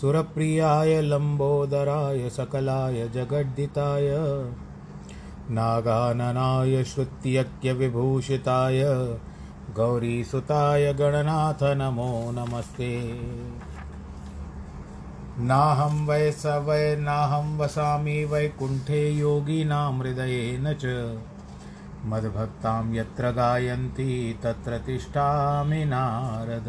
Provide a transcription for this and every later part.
सुरप्रियाय लम्बोदराय सकलाय, जगद्दिताय, नागाननाय श्रुत्यज्ञविभूषिताय गौरीसुताय, गणनाथ, नमो नमस्ते। नाहं वै स वै नाहं वसामि वैकुण्ठे योगिनां हृदयेन च। मद्भक्तां यत्र गायन्ति तत्र तिष्ठामि नारद।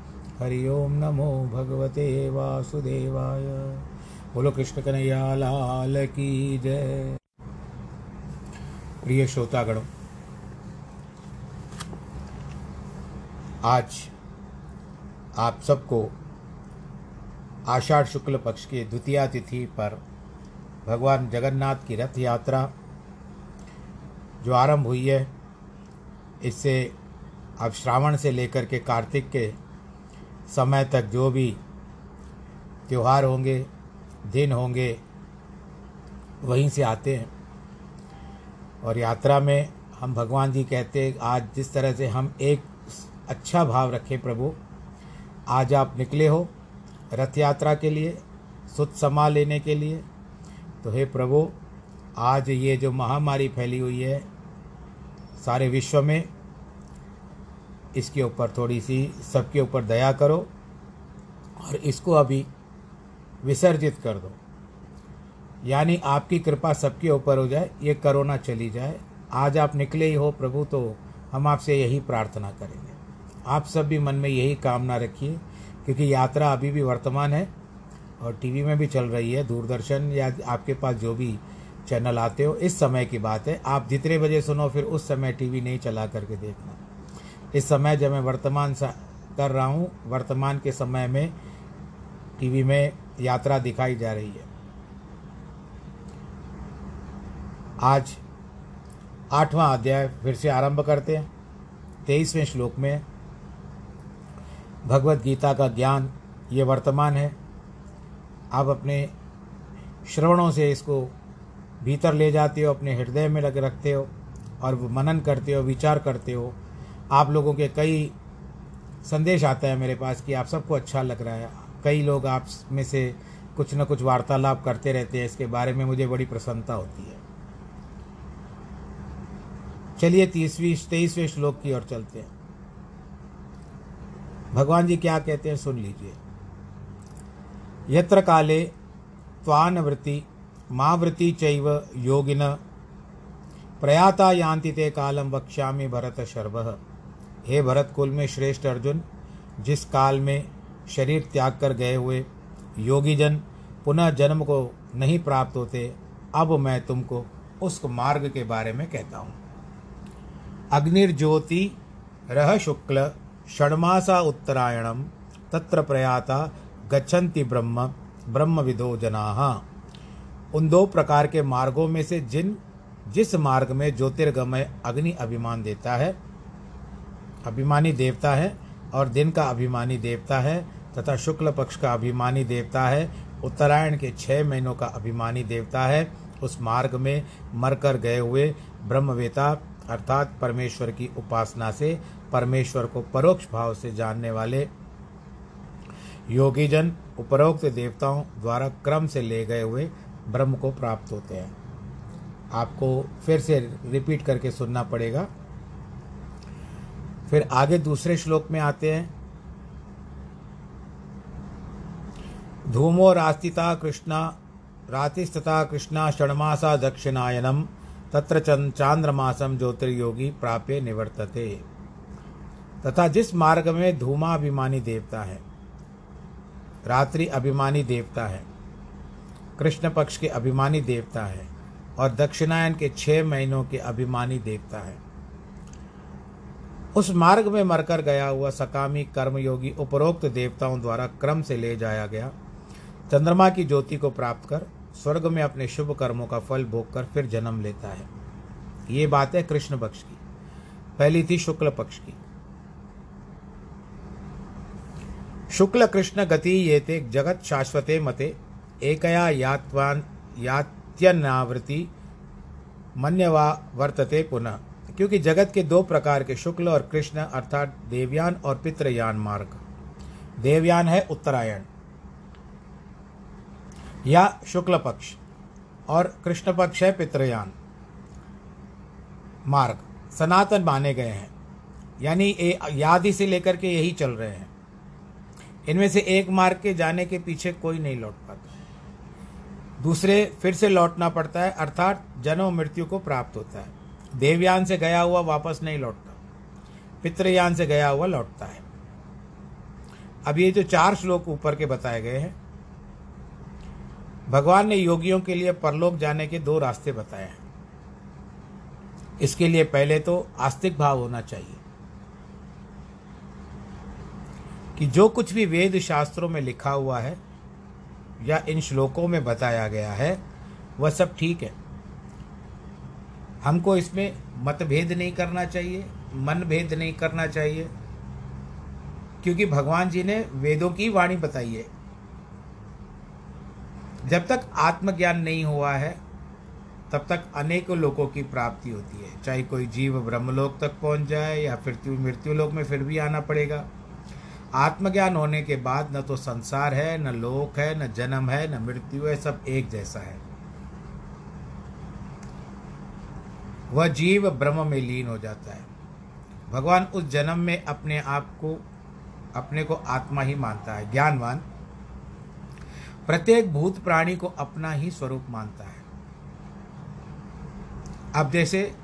हरि ओं नमो भगवते वासुदेवाय। बोलो कृष्ण कन्हैया, लाल की जय। प्रिय श्रोतागणों, आज आप सबको आषाढ़ शुक्ल पक्ष के द्वितीया तिथि पर भगवान जगन्नाथ की रथ यात्रा जो आरंभ हुई है, इससे अब श्रावण से लेकर के कार्तिक के समय तक जो भी त्यौहार होंगे, दिन होंगे, वहीं से आते हैं। और यात्रा में हम भगवान जी कहते हैं, आज जिस तरह से हम एक अच्छा भाव रखें प्रभु, आज आप निकले हो रथ यात्रा के लिए, सुत समा लेने के लिए तो हे प्रभु, आज ये जो महामारी फैली हुई है सारे विश्व में इसके ऊपर थोड़ी सी सबके ऊपर दया करो और इसको अभी विसर्जित कर दो। यानी आपकी कृपा सबके ऊपर हो जाए, ये करोना चली जाए। आज आप निकले ही हो प्रभु तो हम आपसे यही प्रार्थना करेंगे। आप सब भी मन में यही कामना रखिए, क्योंकि यात्रा अभी भी वर्तमान है और टीवी में भी चल रही है। दूरदर्शन या आपके पास जो भी चैनल आते हो, इस समय की बात है। आप जितने बजे सुनो, फिर उस समय टीवी नहीं चला करके देखना। इस समय जब मैं वर्तमान कर रहा हूँ, वर्तमान के समय में टीवी में यात्रा दिखाई जा रही है। आज आठवां अध्याय फिर से आरंभ करते हैं। तेईसवें श्लोक में भगवत गीता का ज्ञान ये वर्तमान है। आप अपने श्रवणों से इसको भीतर ले जाते हो, अपने हृदय में लग रखते हो और मनन करते हो, विचार करते हो। आप लोगों के कई संदेश आता है मेरे पास कि आप सबको अच्छा लग रहा है। कई लोग आप में से कुछ न कुछ वार्तालाप करते रहते हैं, इसके बारे में मुझे बड़ी प्रसन्नता होती है। चलिए तीसवीं, तेईसवें श्लोक की ओर चलते हैं। भगवान जी क्या कहते हैं सुन लीजिए। यत्र काले त्वानवृत्ति मावृत्ति चैव योगिन, प्रयाता यान्ति ते कालम वक्ष्यामि भरत शर्व। हे भरत कुल में श्रेष्ठ अर्जुन, जिस काल में शरीर त्याग कर गए हुए योगीजन पुनः जन्म को नहीं प्राप्त होते, अब मैं तुमको उस मार्ग के बारे में कहता हूँ। अग्निर्ज्योति रह शुक्ल षण्मासा उत्तरायणम तत्र प्रयाता गच्छन्ति ब्रह्म ब्रह्म विदो जना। उन दो प्रकार के मार्गों में से जिन, जिस मार्ग में ज्योतिर्गमय अग्नि अभिमान देता है अभिमानी देवता है और दिन का अभिमानी देवता है तथा शुक्ल पक्ष का अभिमानी देवता है। उत्तरायण के छः महीनों का अभिमानी देवता है। उस मार्ग में मरकर गए हुए ब्रह्मवेता अर्थात परमेश्वर की उपासना से परमेश्वर को परोक्ष भाव से जानने वाले योगीजन उपरोक्त देवताओं द्वारा क्रम से ले गए हुए ब्रह्म को प्राप्त होते हैं। आपको फिर से रिपीट करके सुनना पड़ेगा। फिर आगे दूसरे श्लोक में आते हैं। धूमो रास्तिता कृष्णा रातिस्तथा कृष्णा षण्मासा दक्षिणायनम, तत्र चांद्रमासम ज्योतिर्योगी प्राप्य निवर्तते। तथा जिस मार्ग में धूमाभिमानी देवता है, रात्रि अभिमानी देवता है, कृष्ण पक्ष के अभिमानी देवता है और दक्षिणायन के छह महीनों के अभिमानी देवता है। उस मार्ग में मरकर गया हुआ सकामी कर्मयोगी उपरोक्त देवताओं द्वारा क्रम से ले जाया गया। चंद्रमा की ज्योति को प्राप्त कर, स्वर्ग में अपने शुभ कर्मों का फल भोग कर फिर जन्म लेता है। ये बात है कृष्ण पक्ष की। पहली थी शुक्ल पक्ष की। शुक्ल कृष्ण गति ये थे जगत शाश्वते मते, एकया यात्वान यात्यनावृति मन्यवा वर्तते पुनः। क्योंकि जगत के दो प्रकार के शुक्ल और कृष्ण अर्थात देवयान और पितृयान मार्ग। देवयान है उत्तरायण, या शुक्ल पक्ष, और कृष्ण पक्ष है पितृयान मार्ग। सनातन माने गए हैं। यानी यादि से लेकर के यही चल रहे हैं। इनमें से एक मार्ग के जाने के पीछे कोई नहीं लौट पाता। दूसरे फिर से लौटना पड़ता है, अर्थात जन्म मृत्यु को प्राप्त होता है। देवयान से गया हुआ वापस नहीं लौटता। पितृयान से गया हुआ लौटता है। अब ये जो चार श्लोक ऊपर के बताए गए हैं, भगवान ने योगियों के लिए परलोक जाने के दो रास्ते बताए हैं। इसके लिए पहले तो आस्तिक भाव होना चाहिए कि जो कुछ भी वेद शास्त्रों में लिखा हुआ है या इन श्लोकों में बताया गया है, वह सब ठीक है। हमको इसमें मतभेद नहीं करना चाहिए मन भेद नहीं करना चाहिए। क्योंकि भगवान जी ने वेदों की वाणी बताई है। जब तक आत्मज्ञान नहीं हुआ है, तब तक अनेकों लोगों की प्राप्ति होती है। चाहे कोई जीव ब्रह्मलोक तक पहुँच जाए या फिर मृत्यु लोक में फिर भी आना पड़ेगा। आत्मज्ञान होने के बाद न तो संसार है, न लोक है, न जन्म है, न मृत्यु है, सब एक जैसा है। वह जीव ब्रह्म में लीन हो जाता है। भगवान उस जन्म में अपने आप को, अपने को आत्मा ही मानता है, ज्ञानवान। प्रत्येक भूत प्राणी को अपना ही स्वरूप मानता है। अब जैसे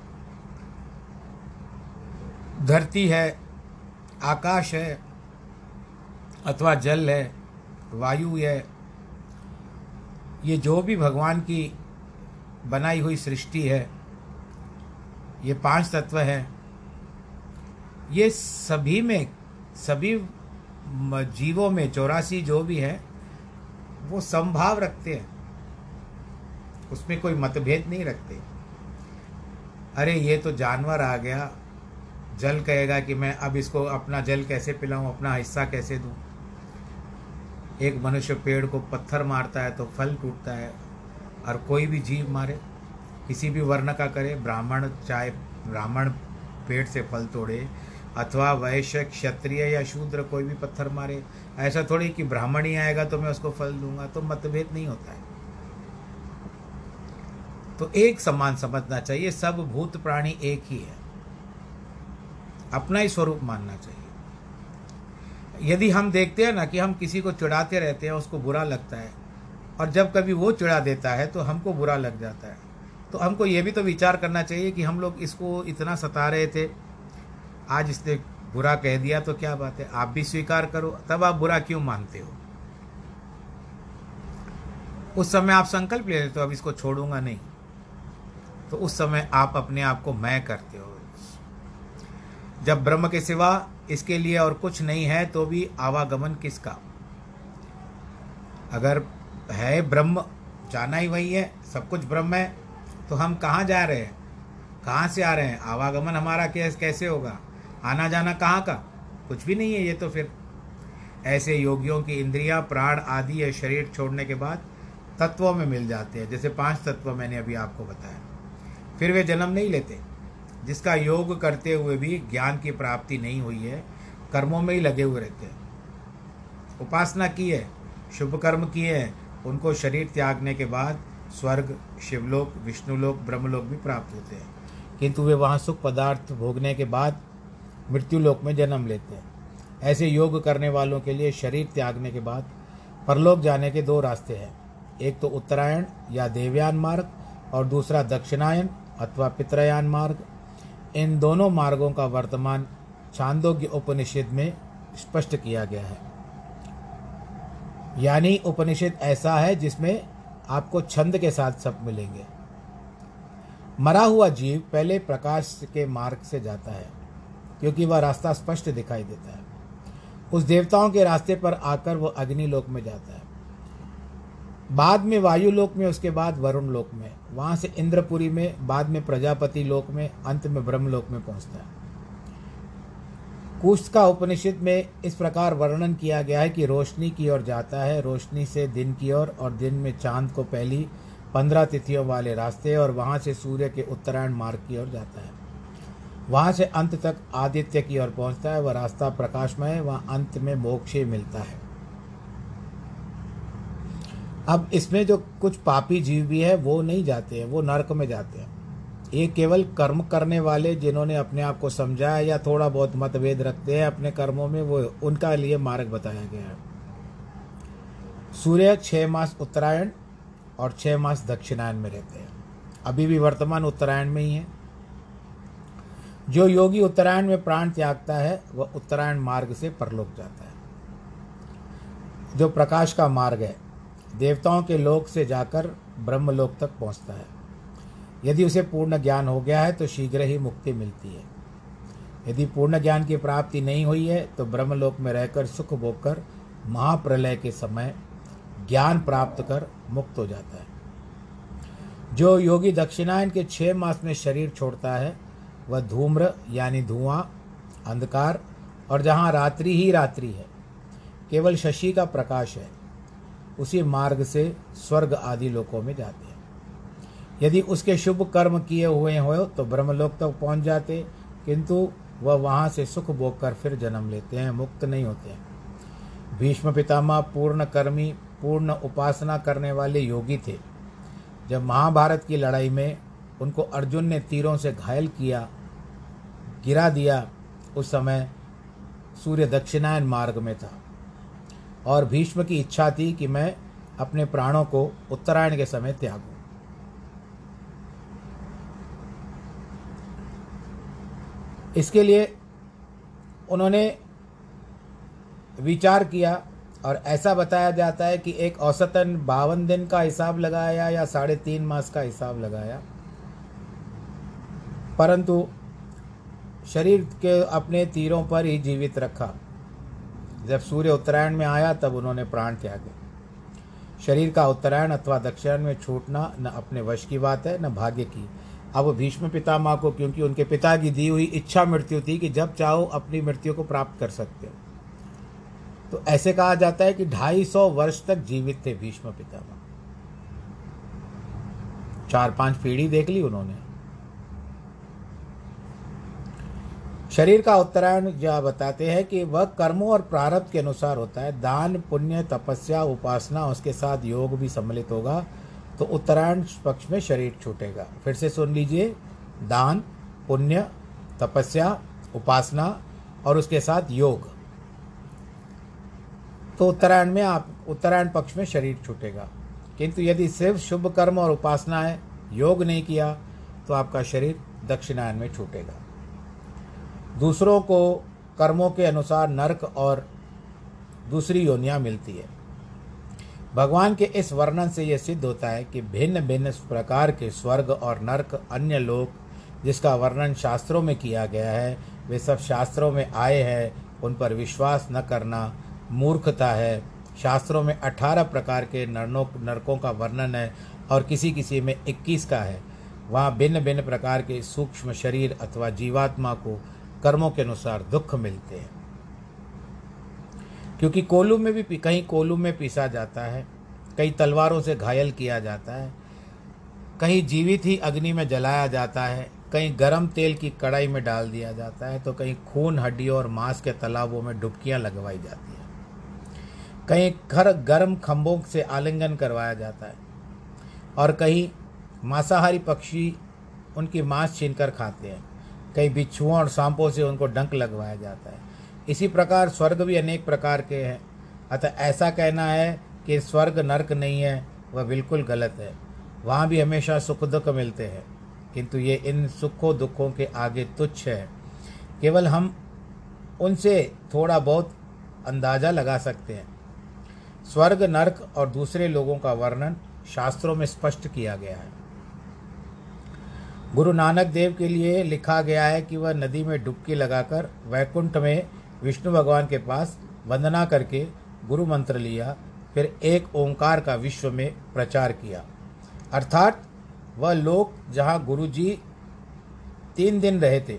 धरती है, आकाश है, अथवा जल है, वायु है, ये जो भी भगवान की बनाई हुई सृष्टि है ये पाँच तत्व हैं। ये सभी में, सभी जीवों में, चौरासी जो भी है, वो संभाव रखते हैं। उसमें कोई मतभेद नहीं रखते। अरे, ये तो जानवर आ गया। जल कहेगा कि मैं अब इसको अपना जल कैसे पिलाऊं, अपना हिस्सा कैसे दूँ? एक मनुष्य पेड़ को पत्थर मारता है तो फल टूटता है, और कोई भी जीव मारे। किसी भी वर्ण का करे, ब्राह्मण चाहे ब्राह्मण पेट से फल तोड़े, अथवा वैश्य, क्षत्रिय या शूद्र कोई भी पत्थर मारे, ऐसा थोड़ी कि ब्राह्मण ही आएगा तो मैं उसको फल दूँगा तो मतभेद नहीं होता है। तो एक समान समझना चाहिए, सब भूत प्राणी एक ही है। अपना ही स्वरूप मानना चाहिए। यदि हम देखते हैं ना कि हम किसी को चिढ़ाते रहते हैं, उसको बुरा लगता है, और जब कभी वो चिढ़ा देता है तो हमको बुरा लग जाता है। तो हमको ये भी तो विचार करना चाहिए कि हम लोग इसको इतना सता रहे थे। आज इसने बुरा कह दिया तो क्या बात है? आप भी स्वीकार करो, तब आप बुरा क्यों मानते हो? उस समय आप संकल्प ले लेते हो, अब इसको छोड़ूँगा नहीं। तो उस समय आप अपने आप को मैं करते हो। जब ब्रह्म के सिवा इसके लिए और कुछ नहीं है तो भी आवागमन किसका? अगर है ब्रह्म, जाना ही वही है, सब कुछ ब्रह्म है। तो हम कहाँ जा रहे हैं? कहाँ से आ रहे हैं? आवागमन हमारा कैसे होगा? आना जाना कहाँ का? कुछ भी नहीं है ये तो फिर। ऐसे योगियों की इंद्रियाँ, प्राण आदि या शरीर छोड़ने के बाद तत्वों में मिल जाते हैं, जैसे पाँच तत्व मैंने अभी आपको बताया। फिर वे जन्म नहीं लेते। जिसका योग करते हुए भी ज्ञान की प्राप्ति नहीं हुई है, कर्मों में ही लगे हुए रहते हैं। उपासना की है, शुभ कर्म किए हैं, उनको शरीर त्यागने के बाद स्वर्ग शिवलोक, विष्णुलोक, ब्रह्मलोक भी प्राप्त होते हैं। किंतु वे वहाँ सुख पदार्थ भोगने के बाद मृत्यु लोक में जन्म लेते हैं। ऐसे योग करने वालों के लिए शरीर त्यागने के बाद परलोक जाने के दो रास्ते हैं। एक तो उत्तरायण या देवयान मार्ग और दूसरा दक्षिणायन अथवा पितरयान मार्ग। इन दोनों मार्गों का वर्तमान छांदोग्य उपनिषद में स्पष्ट किया गया है। यानी उपनिषद ऐसा है जिसमें आपको छंद के साथ सब मिलेंगे। मरा हुआ जीव पहले प्रकाश के मार्ग से जाता है, क्योंकि वह रास्ता स्पष्ट दिखाई देता है। उस देवताओं के रास्ते पर आकर वह अग्नि लोक में जाता है। बाद में वायु लोक में, उसके बाद वरुण लोक में, वहाँ से इंद्रपुरी में, बाद में प्रजापति लोक में, अंत में ब्रह्म लोक में पहुँचता है। कुश का उपनिषद में इस प्रकार वर्णन किया गया है कि रोशनी की ओर जाता है रोशनी से दिन की ओर और, और दिन में चाँद को पहली पंद्रह तिथियों वाले रास्ते और वहाँ से सूर्य के उत्तरायण मार्ग की ओर जाता है। वहाँ से अंत तक आदित्य की ओर पहुँचता है वह रास्ता प्रकाशमय है वह अंत में मोक्ष मिलता है। अब इसमें जो कुछ पापी जीव भी है वो नहीं जाते हैं वो नरक में जाते हैं। ये केवल कर्म करने वाले जिन्होंने अपने आप को समझा है या थोड़ा बहुत मतभेद रखते हैं अपने कर्मों में, वो उनका लिए मार्ग बताया गया है। सूर्य छः मास उत्तरायण और छः मास दक्षिणायन में रहते हैं। अभी भी वर्तमान उत्तरायण में ही है। जो योगी उत्तरायण में प्राण त्यागता है, वह उत्तरायण मार्ग से परलोक जाता है। जो प्रकाश का मार्ग है, देवताओं के लोक से जाकर ब्रह्मलोक तक पहुँचता है। यदि उसे पूर्ण ज्ञान हो गया है तो शीघ्र ही मुक्ति मिलती है। यदि पूर्ण ज्ञान की प्राप्ति नहीं हुई है तो ब्रह्मलोक में रहकर सुख भोगकर महाप्रलय के समय ज्ञान प्राप्त कर मुक्त हो जाता है। जो योगी दक्षिणायन के छह मास में शरीर छोड़ता है, वह धूम्र, यानी धुआँ, अंधकार, और जहाँ रात्रि ही रात्रि है, केवल शशि का प्रकाश है, उसी मार्ग से स्वर्ग आदि लोकों में जाते हैं। यदि उसके शुभ कर्म किए हुए हो तो ब्रह्मलोक तक तो पहुँच जाते, किंतु वह वहाँ से सुख भोग कर फिर जन्म लेते हैं, मुक्त नहीं होते हैं। भीष्म पितामह पूर्ण कर्मी, पूर्ण उपासना करने वाले योगी थे। जब महाभारत की लड़ाई में उनको अर्जुन ने तीरों से घायल किया, गिरा दिया, उस समय सूर्य दक्षिणायन मार्ग में था। और भीष्म की इच्छा थी कि मैं अपने प्राणों को उत्तरायण के समय त्यागूं। इसके लिए उन्होंने विचार किया और ऐसा बताया जाता है कि एक औसतन बावन दिन का हिसाब लगाया या साढ़े तीन मास का हिसाब लगाया। परंतु शरीर के अपने तीरों पर ही जीवित रखा। जब सूर्य उत्तरायण में आया, तब उन्होंने प्राण त्यागे शरीर का उत्तरायण अथवा दक्षिण में छूटना न अपने वश की बात है, न भाग्य की। अब भीष्म पितामह को, क्योंकि उनके पिता की दी हुई इच्छा मृत्यु थी कि जब चाहो अपनी मृत्यु को प्राप्त कर सकते हो। तो ऐसे कहा जाता है कि ढाई सौ वर्ष तक जीवित थे भीष्म पितामह चार पाँच पीढ़ी देख ली उन्होंने। शरीर का उत्तरायण जो बताते हैं कि वह कर्मों और प्रारब्ध के अनुसार होता है। दान, पुण्य, तपस्या, उपासना, उसके साथ योग भी सम्मिलित होगा। तो उत्तरायण पक्ष में शरीर छूटेगा। फिर से सुन लीजिए, दान, पुण्य, तपस्या, उपासना और उसके साथ योग। तो उत्तरायण में आप, उत्तरायण पक्ष में शरीर छूटेगा। किंतु यदि सिर्फ़ शुभ कर्म और उपासना है योग नहीं किया तो आपका शरीर दक्षिणायन में छूटेगा। दूसरों को कर्मों के अनुसार नरक और दूसरी योनियाँ मिलती है। भगवान के इस वर्णन से यह सिद्ध होता है कि भिन्न भिन्न प्रकार के स्वर्ग और नरक अन्य लोक, जिसका वर्णन शास्त्रों में किया गया है, वे सब शास्त्रों में आए हैं, उन पर विश्वास न करना मूर्खता है। शास्त्रों में अठारह प्रकार के नरनों, नरकों का वर्णन है और किसी किसी में इक्कीस का है। वहाँ भिन्न भिन्न प्रकार के सूक्ष्म शरीर अथवा जीवात्मा को कर्मों के अनुसार दुख मिलते हैं। क्योंकि कोलू में भी कहीं कोलू में पीसा जाता है कई तलवारों से घायल किया जाता है, कहीं जीवित ही अग्नि में जलाया जाता है, कहीं गर्म तेल की कढ़ाई में डाल दिया जाता है तो कहीं खून हड्डियों और मांस के तालाबों में डुबकियाँ लगवाई जाती हैं। कहीं घर गर्म खम्भों से आलिंगन करवाया जाता है, और कहीं मांसाहारी पक्षी उनकी मांस छीनकर खाते हैं कई बिच्छुओं और सांपों से उनको डंक लगवाया जाता है। इसी प्रकार स्वर्ग भी अनेक प्रकार के हैं। अतः ऐसा कहना है कि स्वर्ग नरक नहीं है, वह बिल्कुल गलत है। वहाँ भी हमेशा सुख दुख मिलते हैं। किंतु ये इन सुखों दुखों के आगे तुच्छ है। केवल हम उनसे थोड़ा बहुत अंदाज़ा लगा सकते हैं। स्वर्ग नरक और दूसरे लोगों का वर्णन शास्त्रों में स्पष्ट किया गया है। गुरु नानक देव के लिए लिखा गया है कि वह नदी में डुबकी लगाकर वैकुंठ में विष्णु भगवान के पास वंदना करके गुरु मंत्र लिया, फिर एक ओंकार का विश्व में प्रचार किया। अर्थात वह लोक जहाँ गुरु जी तीन दिन रहे थे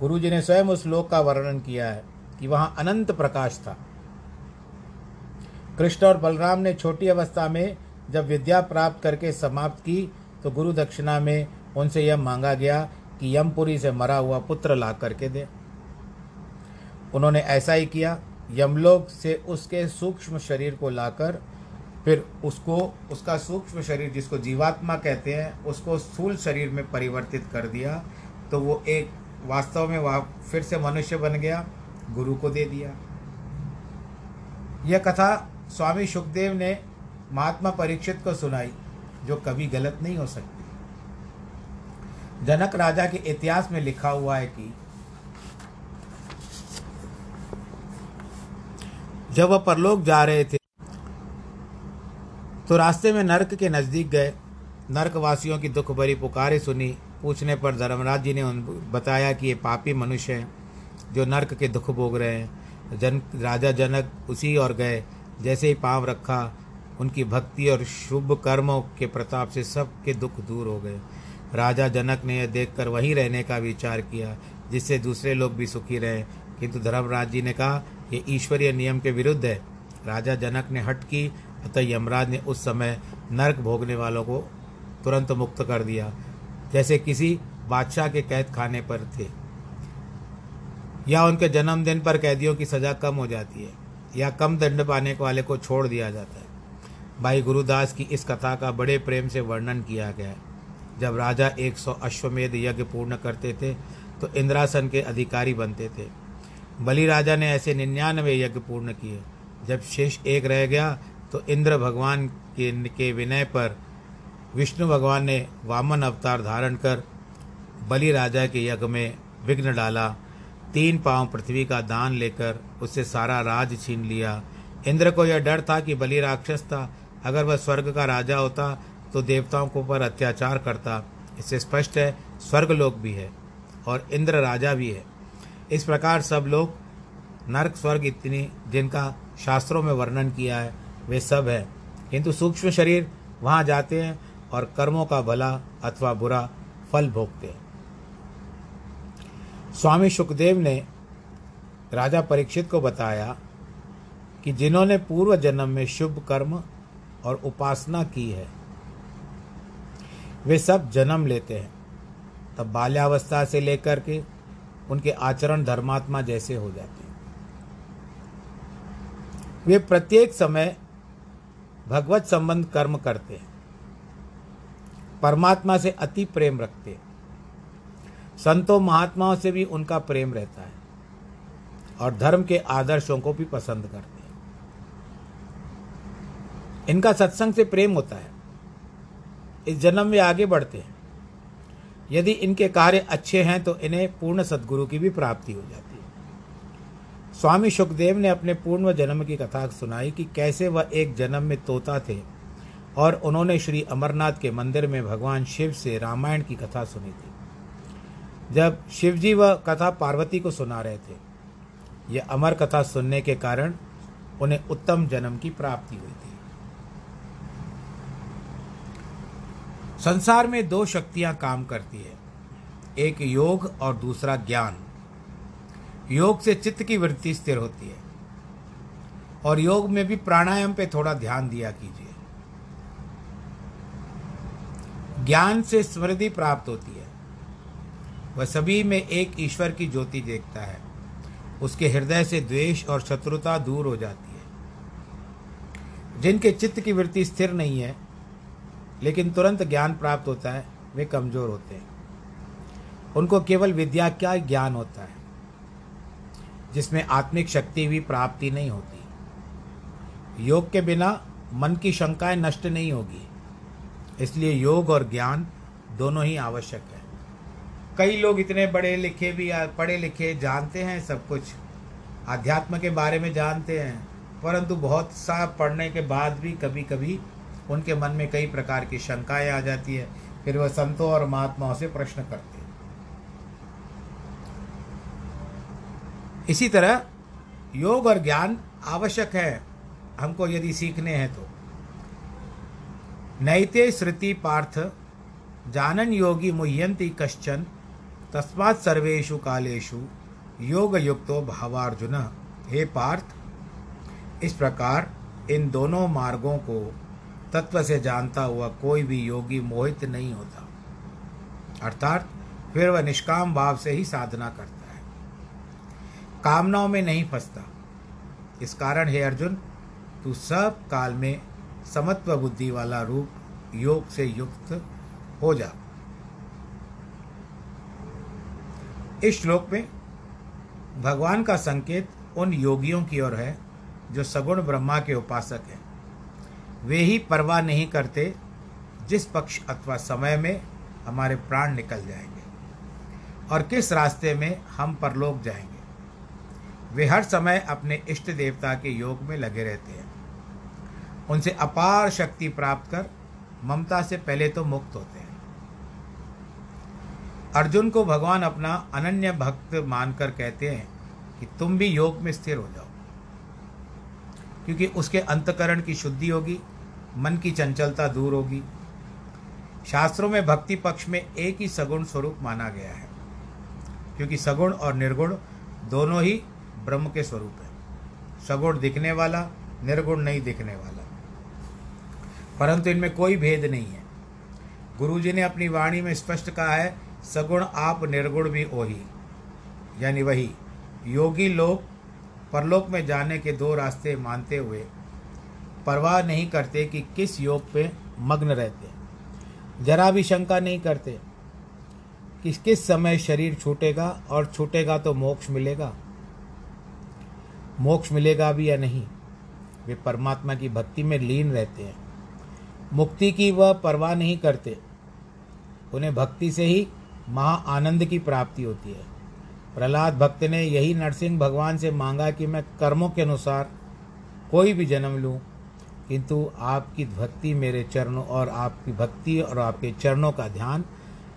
गुरु जी ने स्वयं उस लोक का वर्णन किया है कि वहाँ अनंत प्रकाश था। कृष्ण और बलराम ने छोटी अवस्था में जब विद्या प्राप्त करके समाप्त की तो गुरु दक्षिणा में उनसे यह मांगा गया कि यमपुरी से मरा हुआ पुत्र ला करके दे। उन्होंने ऐसा ही किया। यमलोक से उसके सूक्ष्म शरीर को लाकर फिर उसको, उसका सूक्ष्म शरीर जिसको जीवात्मा कहते हैं, उसको स्थूल शरीर में परिवर्तित कर दिया। तो वो एक, वास्तव में वह फिर से मनुष्य बन गया, गुरु को दे दिया। यह कथा स्वामी सुखदेव ने महात्मा परीक्षित को सुनाई, जो कभी गलत नहीं हो सकती। जनक राजा के इतिहास में लिखा हुआ है कि जब वह परलोक जा रहे थे तो रास्ते में नरक के नज़दीक गए। नरक वासियों की दुख भरी पुकारें सुनी। पूछने पर धर्मराज जी ने उन बताया कि ये पापी मनुष्य हैं, जो नरक के दुख भोग रहे हैं। जन, राजा जनक उसी और गए, जैसे ही पाँव रखा, उनकी भक्ति और शुभ कर्मों के प्रताप से सबके दुख दूर हो गए। राजा जनक ने यह देखकर वहीं रहने का विचार किया, जिससे दूसरे लोग भी सुखी रहे। किंतु धर्मराज जी ने कहा यह ईश्वरीय नियम के विरुद्ध है। राजा जनक ने हट की, अतः यमराज ने उस समय नरक भोगने वालों को तुरंत मुक्त कर दिया, जैसे किसी बादशाह के कैद खाने पर थे। या उनके जन्मदिन पर कैदियों की सजा कम हो जाती है, या कम दंड पाने वाले को छोड़ दिया जाता है। भाई गुरुदास की इस कथा का बड़े प्रेम से वर्णन किया गया। है जब राजा एक सौ अश्वमेध यज्ञ पूर्ण करते थे तो इंद्रासन के अधिकारी बनते थे। बलि राजा ने ऐसे निन्यानवे यज्ञ पूर्ण किए। जब शेष एक रह गया तो इंद्र भगवान के के विनय पर विष्णु भगवान ने वामन अवतार धारण कर बलि राजा के यज्ञ में विघ्न डाला। तीन पाँव पृथ्वी का दान लेकर उससे सारा राज छीन लिया। इंद्र को यह डर था कि बलि राक्षस था। अगर वह स्वर्ग का राजा होता तो देवताओं को पर अत्याचार करता। इससे स्पष्ट है, स्वर्गलोक भी है और इंद्र राजा भी है। इस प्रकार सब लोग नरक स्वर्ग इतनी, जिनका शास्त्रों में वर्णन किया है, वे सब है। किंतु सूक्ष्म शरीर वहाँ जाते हैं और कर्मों का भला अथवा बुरा फल भोगते हैं। स्वामी सुखदेव ने राजा परीक्षित को बताया कि जिन्होंने पूर्व जन्म में शुभ कर्म और उपासना की है, वे सब जन्म लेते हैं। तब बाल्यावस्था से लेकर के उनके आचरण धर्मात्मा जैसे हो जाते हैं। वे प्रत्येक समय भगवत संबंध कर्म करते हैं। परमात्मा से अति प्रेम रखते हैं। संतों महात्माओं से भी उनका प्रेम रहता है और धर्म के आदर्शों को भी पसंद करते हैं। इनका सत्संग से प्रेम होता है। इस जन्म में आगे बढ़ते हैं। यदि इनके कार्य अच्छे हैं तो इन्हें पूर्ण सदगुरु की भी प्राप्ति हो जाती है। स्वामी सुखदेव ने अपने पूर्ण जन्म की कथा सुनाई कि कैसे वह एक जन्म में तोता थे, और उन्होंने श्री अमरनाथ के मंदिर में भगवान शिव से रामायण की कथा सुनी थी। जब शिवजी वह कथा पार्वती को सुना रहे थे, यह अमर कथा सुनने के कारण उन्हें उत्तम जन्म की प्राप्ति हुई थी। संसार में दो शक्तियाँ काम करती है, एक योग और दूसरा ज्ञान। योग से चित्त की वृत्ति स्थिर होती है, और योग में भी प्राणायाम पे थोड़ा ध्यान दिया कीजिए। ज्ञान से स्मृति प्राप्त होती है। वह सभी में एक ईश्वर की ज्योति देखता है। उसके हृदय से द्वेष और शत्रुता दूर हो जाती है। जिनके चित्त की वृत्ति स्थिर नहीं है लेकिन तुरंत ज्ञान प्राप्त होता है, वे कमज़ोर होते हैं। उनको केवल विद्या का ज्ञान होता है, जिसमें आत्मिक शक्ति भी प्राप्ति नहीं होती। योग के बिना मन की शंकाएँ नष्ट नहीं होगी, इसलिए योग और ज्ञान दोनों ही आवश्यक है। कई लोग इतने बड़े लिखे भी पढ़े लिखे जानते हैं, सब कुछ आध्यात्म के बारे में जानते हैं, परंतु बहुत सा पढ़ने के बाद भी कभी कभी उनके मन में कई प्रकार की शंकाएँ आ जाती है, फिर वह संतों और महात्माओं से प्रश्न करते हैं। इसी तरह योग और ज्ञान आवश्यक है, हमको यदि सीखने हैं तो। नैते श्रुति पार्थ, जानन योगी मुह्यंती कश्चन, तस्मात् सर्वेशु कालेशु योग युक्तो भावार्जुन। हे पार्थ, इस प्रकार इन दोनों मार्गों को तत्व से जानता हुआ कोई भी योगी मोहित नहीं होता। अर्थात, फिर वह निष्काम भाव से ही साधना करता है। कामनाओं में नहीं फंसता। इस कारण हे अर्जुन, तू सब काल में समत्व बुद्धि वाला रूप योग से युक्त हो जा। इस श्लोक में भगवान का संकेत उन योगियों की ओर है जो सगुण ब्रह्मा के उपासक हैं। वे ही परवाह नहीं करते जिस पक्ष अथवा समय में हमारे प्राण निकल जाएँगे और किस रास्ते में हम परलोक जाएँगे। वे हर समय अपने इष्ट देवता के योग में लगे रहते हैं। उनसे अपार शक्ति प्राप्त कर ममता से पहले तो मुक्त होते हैं। अर्जुन को भगवान अपना अनन्य भक्त मानकर कहते हैं कि तुम भी योग में स्थिर हो जाओ। क्योंकि उसके अंतकरण की शुद्धि होगी, मन की चंचलता दूर होगी। शास्त्रों में भक्ति पक्ष में एक ही सगुण स्वरूप माना गया है, क्योंकि सगुण और निर्गुण दोनों ही ब्रह्म के स्वरूप है। सगुण दिखने वाला, निर्गुण नहीं दिखने वाला। परंतु इनमें कोई भेद नहीं है। गुरु जी ने अपनी वाणी में स्पष्ट कहा है, सगुण आप निर्गुण भी वही यानी वही, योगी लोग परलोक में जाने के दो रास्ते मानते हुए परवाह नहीं करते कि किस योग पे मग्न रहते। जरा भी शंका नहीं करते कि किस समय शरीर छूटेगा और छूटेगा तो मोक्ष मिलेगा। मोक्ष मिलेगा भी या नहीं, वे परमात्मा की भक्ति में लीन रहते हैं। मुक्ति की वह परवाह नहीं करते, उन्हें भक्ति से ही महा आनंद की प्राप्ति होती है। प्रहलाद भक्त ने यही नरसिंह भगवान से मांगा कि मैं कर्मों के अनुसार कोई भी जन्म लूँ, किंतु आपकी भक्ति मेरे चरणों और आपकी भक्ति और आपके चरणों का ध्यान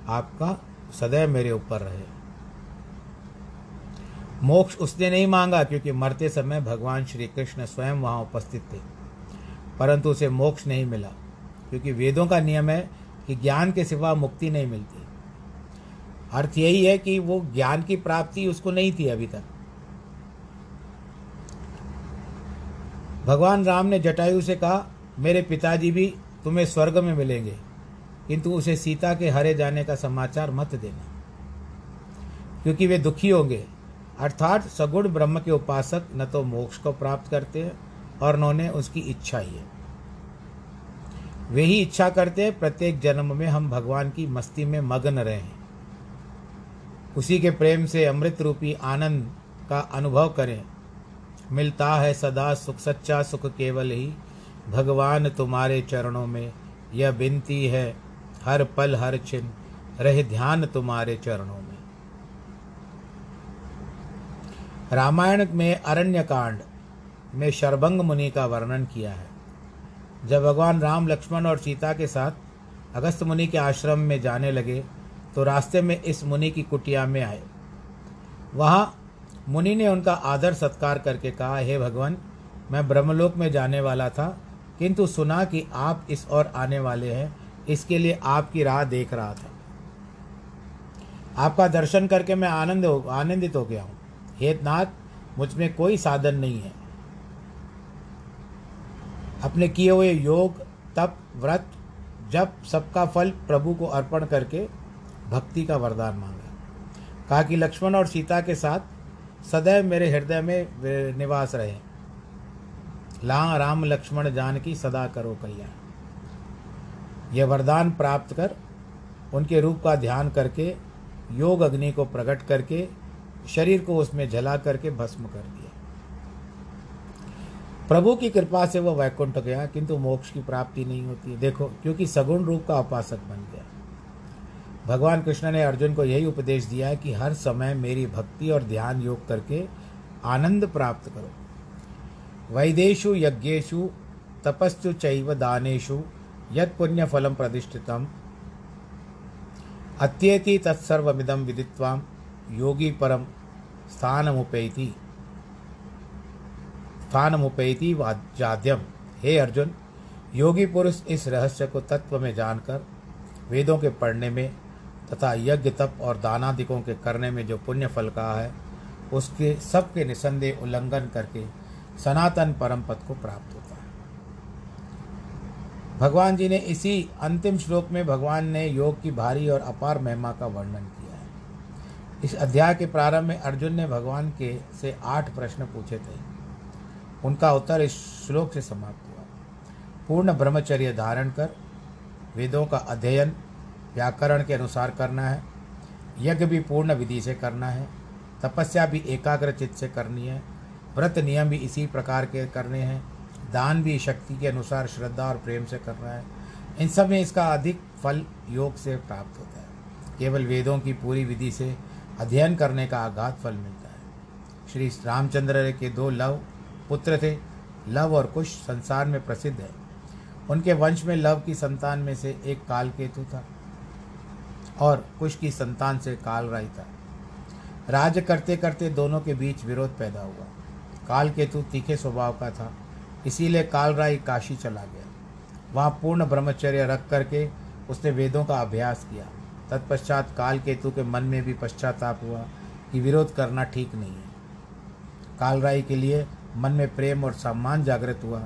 आपका सदैव मेरे ऊपर रहे। मोक्ष उसने नहीं मांगा, क्योंकि मरते समय भगवान श्री कृष्ण स्वयं वहाँ उपस्थित थे, परंतु उसे मोक्ष नहीं मिला, क्योंकि वेदों का नियम है कि ज्ञान के सिवा मुक्ति नहीं मिलती। अर्थ यही है कि वो ज्ञान की प्राप्ति उसको नहीं थी अभी तक। भगवान राम ने जटायु से कहा, मेरे पिताजी भी तुम्हें स्वर्ग में मिलेंगे, किंतु उसे सीता के हरे जाने का समाचार मत देना, क्योंकि वे दुखी होंगे। अर्थात सगुण ब्रह्म के उपासक न तो मोक्ष को प्राप्त करते हैं और उन्होंने उसकी इच्छा ही है। वे ही इच्छा करते हैं, प्रत्येक जन्म में हम भगवान की मस्ती में मग्न रहें। उसी के प्रेम से अमृत रूपी आनंद का अनुभव करें। मिलता है सदा सुख, सच्चा सुख केवल ही। भगवान तुम्हारे चरणों में यह बिनती है, हर पल, हर चिन्ह रहे ध्यान तुम्हारे चरणों में। रामायण में अरण्य कांड में शरभंग मुनि का वर्णन किया है। जब भगवान राम, लक्ष्मण और सीता के साथ अगस्त मुनि के आश्रम में जाने लगे तो रास्ते में इस मुनि की कुटिया में आए। वहाँ मुनि ने उनका आदर सत्कार करके कहा, हे भगवान, मैं ब्रह्मलोक में जाने वाला था, किंतु सुना कि आप इस ओर आने वाले हैं, इसके लिए आपकी राह देख रहा था। आपका दर्शन करके मैं आनंद हो, आनंदित हो गया हूँ। हे नाथ, मुझमें कोई साधन नहीं है। अपने किए हुए योग, तप, व्रत जब सबका फल प्रभु को अर्पण करके भक्ति का वरदान मांगा। कहा कि लक्ष्मण और सीता के साथ सदैव मेरे हृदय में निवास रहे। ला राम लक्ष्मण जान की सदा करो कल्याण। यह वरदान प्राप्त कर उनके रूप का ध्यान करके, योग अग्नि को प्रकट करके, शरीर को उसमें जला करके भस्म कर दिया। प्रभु की कृपा से वह वैकुंठ गया, किंतु मोक्ष की प्राप्ति नहीं होती। देखो, क्योंकि सगुण रूप का उपासक बन गया। भगवान कृष्ण ने अर्जुन को यही उपदेश दिया है कि हर समय मेरी भक्ति और ध्यान योग करके आनंद प्राप्त करो। वैदेशु यज्ञेशु तपस्ु चैव दानेशु यद पुण्य फलम प्रतिष्ठितम। अत्येति तत्सर्वमिदम विदित्वा योगी परम स्थानमुपैति स्थानमुपैति जाद्यम हे अर्जुन, योगी पुरुष इस रहस्य को तत्व में जानकर, वेदों के पढ़ने में तथा यज्ञ तप और दानादिकों के करने में जो पुण्य फल का है, उसके सबके निसंदेह उल्लंघन करके सनातन परम पद को प्राप्त होता है। भगवान जी ने इसी अंतिम श्लोक में भगवान ने योग की भारी और अपार महिमा का वर्णन किया है। इस अध्याय के प्रारंभ में अर्जुन ने भगवान के से आठ प्रश्न पूछे थे। उनका उत्तर इस श्लोक से समाप्त हुआ। पूर्ण ब्रह्मचर्य धारण कर, वेदों का अध्ययन व्याकरण के अनुसार करना है, यज्ञ भी पूर्ण विधि से करना है, तपस्या भी एकाग्र चित्त से करनी है, व्रत नियम भी इसी प्रकार के करने हैं, दान भी शक्ति के अनुसार श्रद्धा और प्रेम से करना है। इन सब में इसका अधिक फल योग से प्राप्त होता है। केवल वेदों की पूरी विधि से अध्ययन करने का आघात फल मिलता है। श्री रामचंद्र के दो लव पुत्र थे, लव और कुश संसार में प्रसिद्ध है। उनके वंश में लव की संतान में से एक काल केतु था। और कुश की संतान से काल राय था। राज्य करते करते दोनों के बीच विरोध पैदा हुआ। काल केतु तीखे स्वभाव का था, इसीलिए काल राय काशी चला गया। वहाँ पूर्ण ब्रह्मचर्य रख करके उसने वेदों का अभ्यास किया। तत्पश्चात काल केतु के मन में भी पश्चाताप हुआ कि विरोध करना ठीक नहीं है। कालराई के लिए मन में प्रेम और सम्मान जागृत हुआ,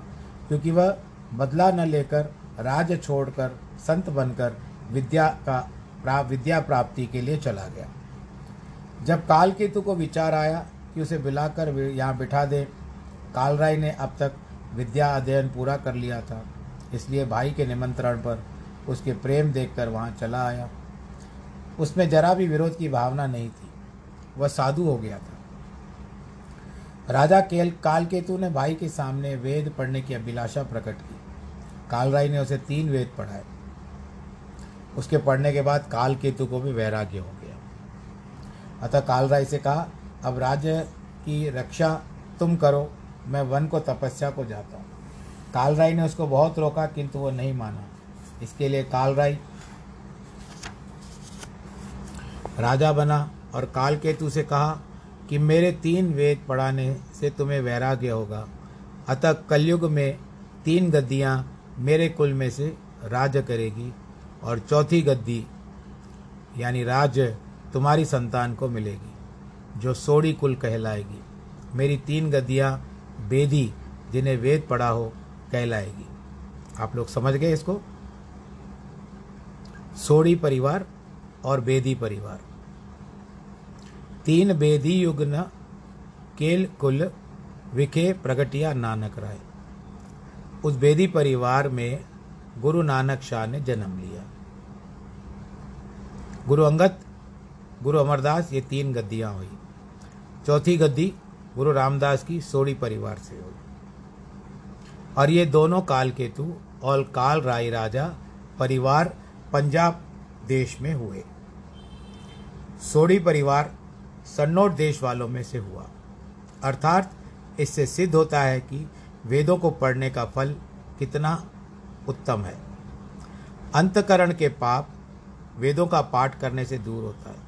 क्योंकि वह बदला न लेकर राज छोड़कर संत बनकर विद्या का प्रा, विद्या प्राप्ति के लिए चला गया। जब काल केतु को विचार आया कि उसे बुलाकर यहाँ बिठा दे कालराय ने अब तक विद्या अध्ययन पूरा कर लिया था। इसलिए भाई के निमंत्रण पर उसके प्रेम देखकर वहाँ चला आया। उसमें जरा भी विरोध की भावना नहीं थी। वह साधु हो गया था। राजा केल कालकेतु ने भाई के सामने वेद पढ़ने की अभिलाषा प्रकट की। कालराय ने उसे तीन वेद पढ़ाए। उसके पढ़ने के बाद काल केतु को भी वैराग्य हो गया। अतः कालराय से कहा, अब राज्य की रक्षा तुम करो, मैं वन को तपस्या को जाता हूँ। कालराय ने उसको बहुत रोका, किंतु वो नहीं माना। इसके लिए कालराय राजा बना और काल केतु से कहा कि मेरे तीन वेद पढ़ाने से तुम्हें वैराग्य होगा। अतः कलयुग में तीन गद्दियाँ मेरे कुल में से राज करेगी। और चौथी गद्दी, यानी राज, तुम्हारी संतान को मिलेगी, जो सोड़ी कुल कहलाएगी। मेरी तीन गद्दियाँ बेदी, जिन्हें वेद पढ़ा हो, कहलाएगी। आप लोग समझ गए इसको? सोड़ी परिवार और बेदी परिवार। तीन बेदी युग न केल, कुल, विखे, प्रगटिया, नानक राय। उस बेदी परिवार में गुरु नानक शाह ने जन्म लिया। गुरु अंगद, गुरु अमरदास, ये तीन गद्दियाँ हुई। चौथी गद्दी गुरु रामदास की सोड़ी परिवार से हुई। और ये दोनों काल केतु और काल राय राजा परिवार पंजाब देश में हुए। सोड़ी परिवार सन्नोट देश वालों में से हुआ। अर्थात इससे सिद्ध होता है कि वेदों को पढ़ने का फल कितना उत्तम है। अंतकरण के पाप वेदों का पाठ करने से दूर होता है।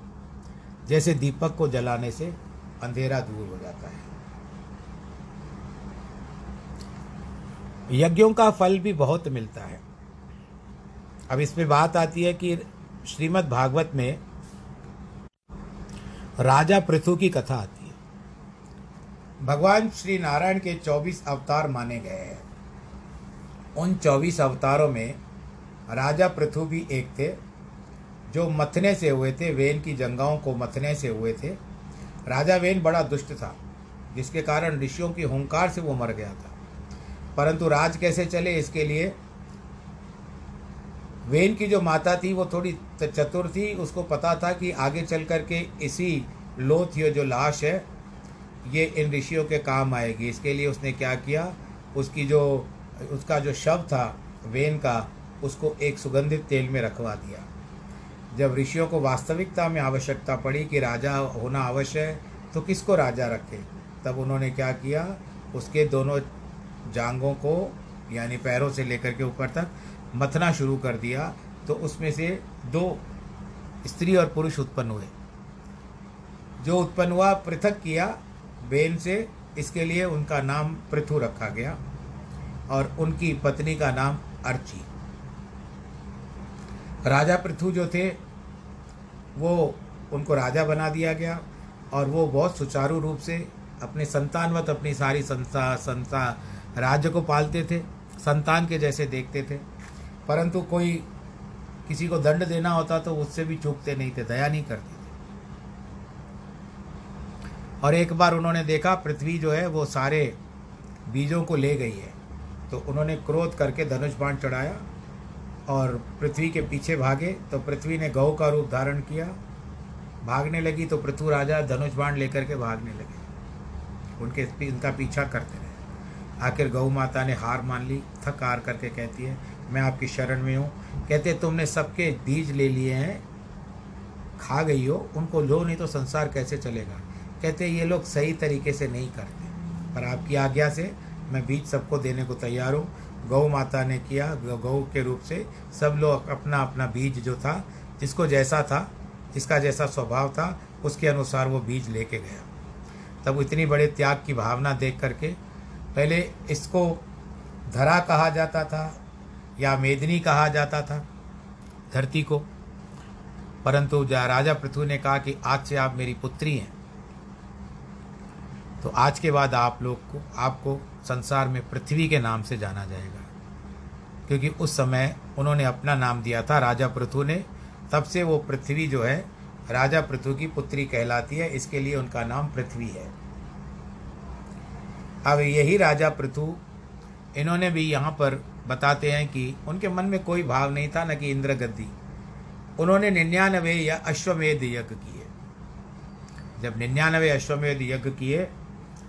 जैसे दीपक को जलाने से अंधेरा दूर हो जाता है। यज्ञों का फल भी बहुत मिलता है। अब इसमें बात आती है कि श्रीमद् भागवत में राजा पृथु की कथा आती है। भगवान श्री नारायण के 24 अवतार माने गए हैं। उन 24 अवतारों में राजा पृथु भी एक थे, जो मथने से हुए थे, वेन की जंगाओं को मथने से हुए थे। राजा वेन बड़ा दुष्ट था, जिसके कारण ऋषियों की हुंकार से वो मर गया था। परंतु राज कैसे चले इसके लिए? वेन की जो माता थी, वो थोड़ी चतुर थी। उसको पता था कि आगे चल कर के इसी लोथ ये जो लाश है, ये इन ऋषियों के काम आएगी। इसके लिए उसने क्या किया? उसकी जो उसका जो शव था, वेन का, उसको एक सुगंधित तेल में रखवा दिया। जब ऋषियों को वास्तविकता में आवश्यकता पड़ी कि राजा होना अवश्य है तो किसको राजा रखे? तब उन्होंने क्या किया? उसके दोनों जांगों को, यानी पैरों से लेकर के ऊपर तक, मथना शुरू कर दिया तो उसमें से दो स्त्री और पुरुष उत्पन्न हुए। जो उत्पन्न हुआ, पृथक किया बेन से, इसके लिए उनका नाम पृथु रखा गया। और उनकी पत्नी का नाम अर्ची। राजा पृथु जो थे, वो उनको राजा बना दिया गया और वो बहुत सुचारू रूप से अपने संतानवत अपनी सारी संस्था संस्था, राज्य को पालते थे, संतान के जैसे देखते थे। परंतु कोई किसी को दंड देना होता तो उससे भी चूकते नहीं थे, दया नहीं करते थे। और एक बार उन्होंने देखा, पृथ्वी जो है वो सारे बीजों को ले गई है। तो उन्होंने क्रोध करके धनुष बाण चढ़ाया और पृथ्वी के पीछे भागे। तो पृथ्वी ने गौ का रूप धारण किया। भागने लगी तो पृथ्वी राजा धनुष बाण लेकर के भागने लगे। उनके उनका पीछा करते रहे। आखिर गौ माता ने हार मान ली, थक हार करके कहती है, मैं आपकी शरण में हूँ। कहते, तुमने सबके बीज ले लिए हैं, खा गई हो। उनको लो, नहीं तो संसार कैसे चलेगा? कहते, ये लोग सही तरीके से नहीं करते, पर आपकी आज्ञा से मैं बीज सबको देने को तैयार हूँ। गौ माता ने किया, गौ के रूप से सब लोग अपना अपना बीज जो था, जिसको जैसा था जिसका जैसा स्वभाव था, उसके अनुसार वो बीज लेके गया। तब इतनी बड़े त्याग की भावना देख करके पहले इसको धरा कहा जाता था या मेदनी कहा जाता था धरती को। परंतु राजा पृथ्वी ने कहा कि आज से आप मेरी पुत्री हैं। तो आज के बाद आप लोग को, आपको संसार में पृथ्वी के नाम से जाना जाएगा। क्योंकि उस समय उन्होंने अपना नाम दिया था, राजा पृथु ने। तब से वो पृथ्वी जो है, राजा पृथु की पुत्री कहलाती है। इसके लिए उनका नाम पृथ्वी है। अब यही राजा पृथु, इन्होंने भी यहाँ पर बताते हैं कि उनके मन में कोई भाव नहीं था, न कि इंद्र गद्दी उन्होंने निन्यानवे या अश्वमेध यज्ञ किए। जब निन्यानवे अश्वमेध यज्ञ किए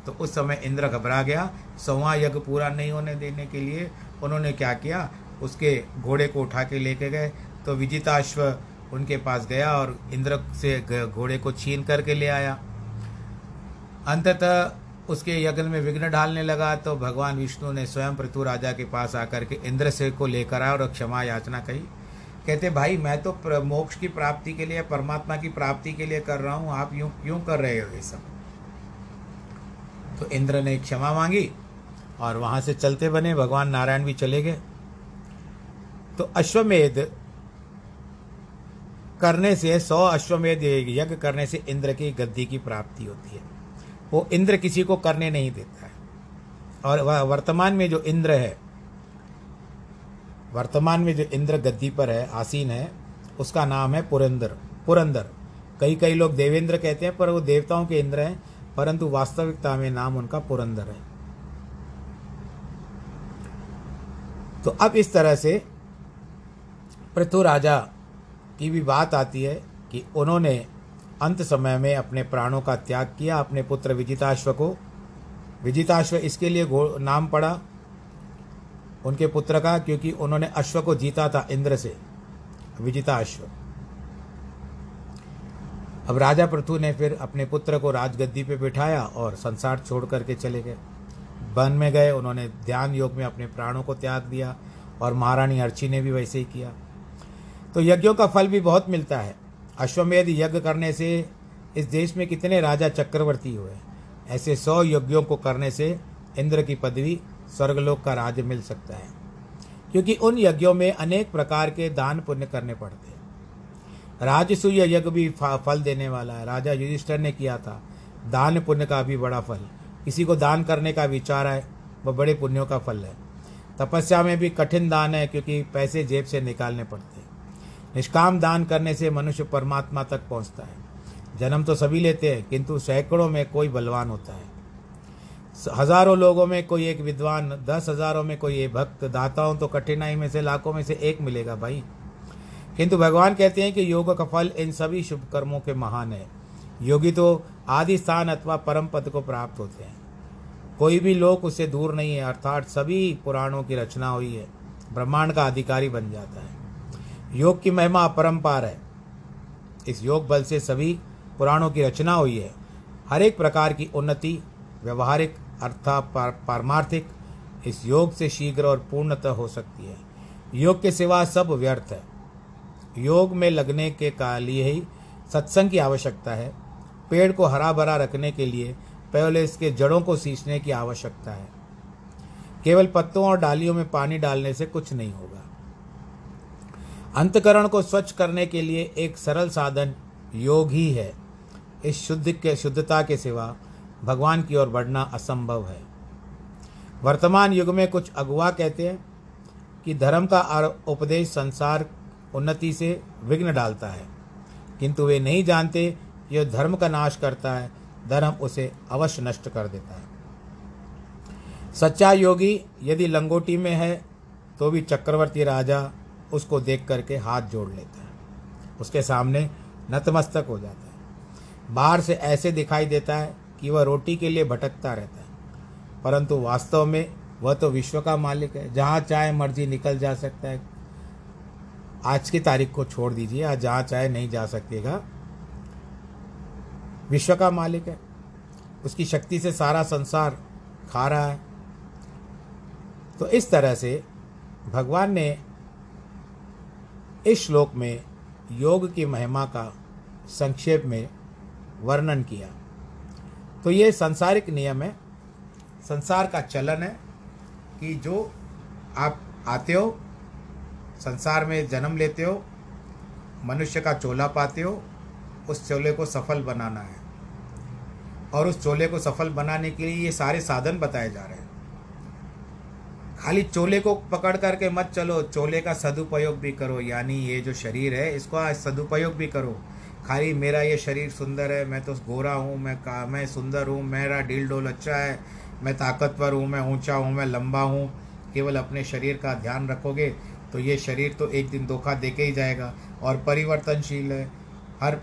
तो उस समय इंद्र घबरा गया। सौवा यज्ञ पूरा नहीं होने देने के लिए उन्होंने क्या किया? उसके घोड़े को उठा के लेके गए। तो विजिताश्व उनके पास गया और इंद्र से घोड़े को छीन करके ले आया। अंततः उसके यज्ञ में विघ्न डालने लगा। तो भगवान विष्णु ने स्वयं पृथु राजा के पास आकर के इंद्र से को लेकर आया और क्षमा याचना कही। कहते, भाई, मैं तो मोक्ष की प्राप्ति के लिए, परमात्मा की प्राप्ति के लिए कर रहा हूँ। आप यूँ क्यों कर रहे हो ये सब। तो इंद्र ने क्षमा मांगी और वहाँ से चलते बने भगवान नारायण भी चले गए। तो अश्वमेध करने से, सौ अश्वमेध यज्ञ करने से इंद्र की गद्दी की प्राप्ति होती है। वो इंद्र किसी को करने नहीं देता है। और वर्तमान में जो इंद्र है, वर्तमान में जो इंद्र गद्दी पर है, आसीन है, उसका नाम है पुरंदर। पुरंदर। कई कई लोग देवेंद्र कहते हैं, पर वो देवताओं के इंद्र हैं। परंतु वास्तविकता में नाम उनका पुरंदर है। तो अब इस तरह से पृथु राजा की भी बात आती है कि उन्होंने अंत समय में अपने प्राणों का त्याग किया, अपने पुत्र विजिताश्व को। विजिताश्व इसके लिए नाम पड़ा उनके पुत्र का, क्योंकि उन्होंने अश्व को जीता था इंद्र से, विजिताश्व। अब राजा पृथु ने फिर अपने पुत्र को राजगद्दी पे बिठाया और संसार छोड़ करके चले गए। वन में गए, उन्होंने ध्यान योग में अपने प्राणों को त्याग दिया और महारानी अर्ची ने भी वैसे ही किया। तो यज्ञों का फल भी बहुत मिलता है। अश्वमेध यज्ञ करने से इस देश में कितने राजा चक्रवर्ती हुए ऐसे सौ यज्ञों को करने से इंद्र की पदवी स्वर्गलोक का राज्य मिल सकता है। क्योंकि उन यज्ञों में अनेक प्रकार के दान पुण्य करने पड़ते हैं। राजसूय यज्ञ भी फल देने वाला है। राजा युधिष्ठर ने किया था। दान पुण्य का भी बड़ा फल। किसी को दान करने का विचार है वह बड़े पुण्यों का फल है। तपस्या में भी कठिन दान है, क्योंकि पैसे जेब से निकालने पड़ते हैं। निष्काम दान करने से मनुष्य परमात्मा तक पहुँचता है। जन्म तो सभी लेते हैं, किंतु सैकड़ों में कोई बलवान होता है। हज़ारों लोगों में कोई एक विद्वान, दस हज़ारों में कोई एक भक्त, दाताओं तो कठिनाई में से, लाखों में से एक मिलेगा भाई। किंतु भगवान कहते हैं कि योग का फल इन सभी शुभ कर्मों के महान है। योगी तो आदि स्थान अथवा परम पद को प्राप्त होते हैं। कोई भी लोक उससे दूर नहीं है, अर्थात सभी पुराणों की रचना हुई है। ब्रह्मांड का अधिकारी बन जाता है। योग की महिमा अपरंपार है। इस योग बल से सभी पुराणों की रचना हुई है। हर एक प्रकार की उन्नति, व्यवहारिक अर्थात पारमार्थिक, इस योग से शीघ्र और पूर्णतः हो सकती है। योग के सिवा सब व्यर्थ है। योग में लगने के लिए ही सत्संग की आवश्यकता है। पेड़ को हरा भरा रखने के लिए पहले इसके जड़ों को सींचने की आवश्यकता है। केवल पत्तों और डालियों में पानी डालने से कुछ नहीं होगा। अंतकरण को स्वच्छ करने के लिए एक सरल साधन योग ही है। इस शुद्ध के शुद्धता के सिवा भगवान की ओर बढ़ना असंभव है। वर्तमान युग में कुछ अगुआ कहते हैं कि धर्म का उपदेश संसार उन्नति से विघ्न डालता है। किंतु वे नहीं जानते यह धर्म का नाश करता है, धर्म उसे अवश्य नष्ट कर देता है। सच्चा योगी यदि लंगोटी में है तो भी चक्रवर्ती राजा उसको देख करके हाथ जोड़ लेता है। उसके सामने नतमस्तक हो जाता है। बाहर से ऐसे दिखाई देता है कि वह रोटी के लिए भटकता रहता है। परंतु वास्तव में वह तो विश्व का मालिक है। जहाँ चाहे मर्ज़ी निकल जा सकता है। आज की तारीख को छोड़ दीजिए, आज जहाँ चाहे नहीं जा सकेगा। विश्व का मालिक है। उसकी शक्ति से सारा संसार खा रहा है। तो इस तरह से भगवान ने इस श्लोक में योग की महिमा का संक्षेप में वर्णन किया। तो ये संसारिक नियम है। संसार का चलन है कि जो आप आते हो संसार में जन्म लेते हो, मनुष्य का चोला पाते हो, उस चोले को सफल बनाना है। और उस चोले को सफल बनाने के लिए ये सारे साधन बताए जा रहे हैं। खाली चोले को पकड़ करके मत चलो, चोले का सदुपयोग भी करो, यानी ये जो शरीर है, इसको सदुपयोग भी करो। खाली मेरा ये शरीर सुंदर है, मैं तो गोरा हूँ, मैं का, मैं सुंदर हूँ, मेरा डील डोल अच्छा है, मैं ताकतवर हूँ, मैं ऊँचा हूँ, मैं लंबा हूँ, केवल अपने शरीर का ध्यान रखोगे तो ये शरीर तो एक दिन धोखा दे के ही जाएगा और परिवर्तनशील है। हर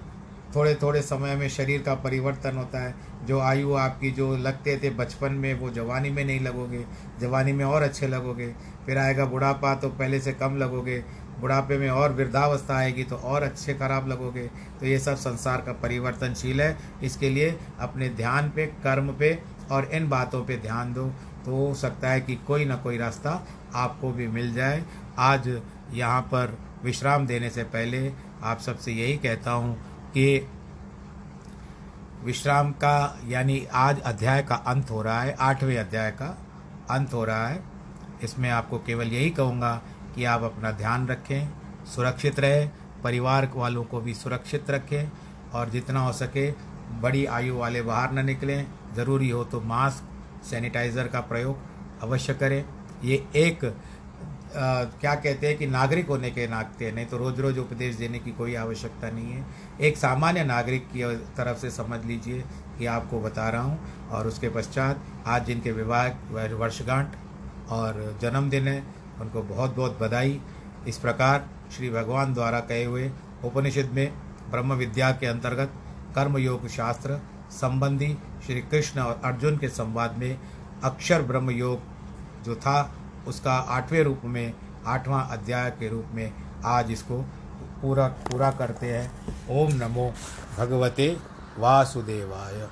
थोड़े थोड़े समय में शरीर का परिवर्तन होता है। जो आयु आपकी, जो लगते थे बचपन में, वो जवानी में नहीं लगोगे। जवानी में और अच्छे लगोगे। फिर आएगा बुढ़ापा तो पहले से कम लगोगे। बुढ़ापे में और वृद्धावस्था आएगी तो और अच्छे खराब लगोगे। तो ये सब संसार का परिवर्तनशील है। इसके लिए अपने ध्यान पे, कर्म पे और इन बातों पे ध्यान दो। तो हो सकता है कि कोई ना कोई रास्ता आपको भी मिल जाए। आज यहाँ पर विश्राम देने से पहले आप सबसे यही कहता हूँ कि विश्राम का यानी आज अध्याय का अंत हो रहा है, आठवें अध्याय का अंत हो रहा है। इसमें आपको केवल यही कहूँगा कि आप अपना ध्यान रखें, सुरक्षित रहें, परिवार वालों को भी सुरक्षित रखें और जितना हो सके बड़ी आयु वाले बाहर न निकलें। ज़रूरी हो तो मास्क सैनिटाइज़र का प्रयोग अवश्य करें। ये एक आ, क्या कहते हैं कि नागरिक होने के नाते नहीं तो रोज़ रोज़ उपदेश देने की कोई आवश्यकता नहीं है। एक सामान्य नागरिक की तरफ़ से समझ लीजिए कि आपको बता रहा हूँ और उसके पश्चात आज जिनके विवाह वर्षगांठ और जन्मदिन है उनको बहुत बहुत बधाई। इस प्रकार श्री भगवान द्वारा कहे हुए उपनिषद में ब्रह्म विद्या के अंतर्गत कर्मयोग शास्त्र संबंधी श्री कृष्ण और अर्जुन के संवाद में अक्षर ब्रह्म योग जो था, उसका आठवें रूप में, आठवां अध्याय के रूप में आज इसको पूरा पूरा करते हैं। ओम नमो भगवते वासुदेवाय।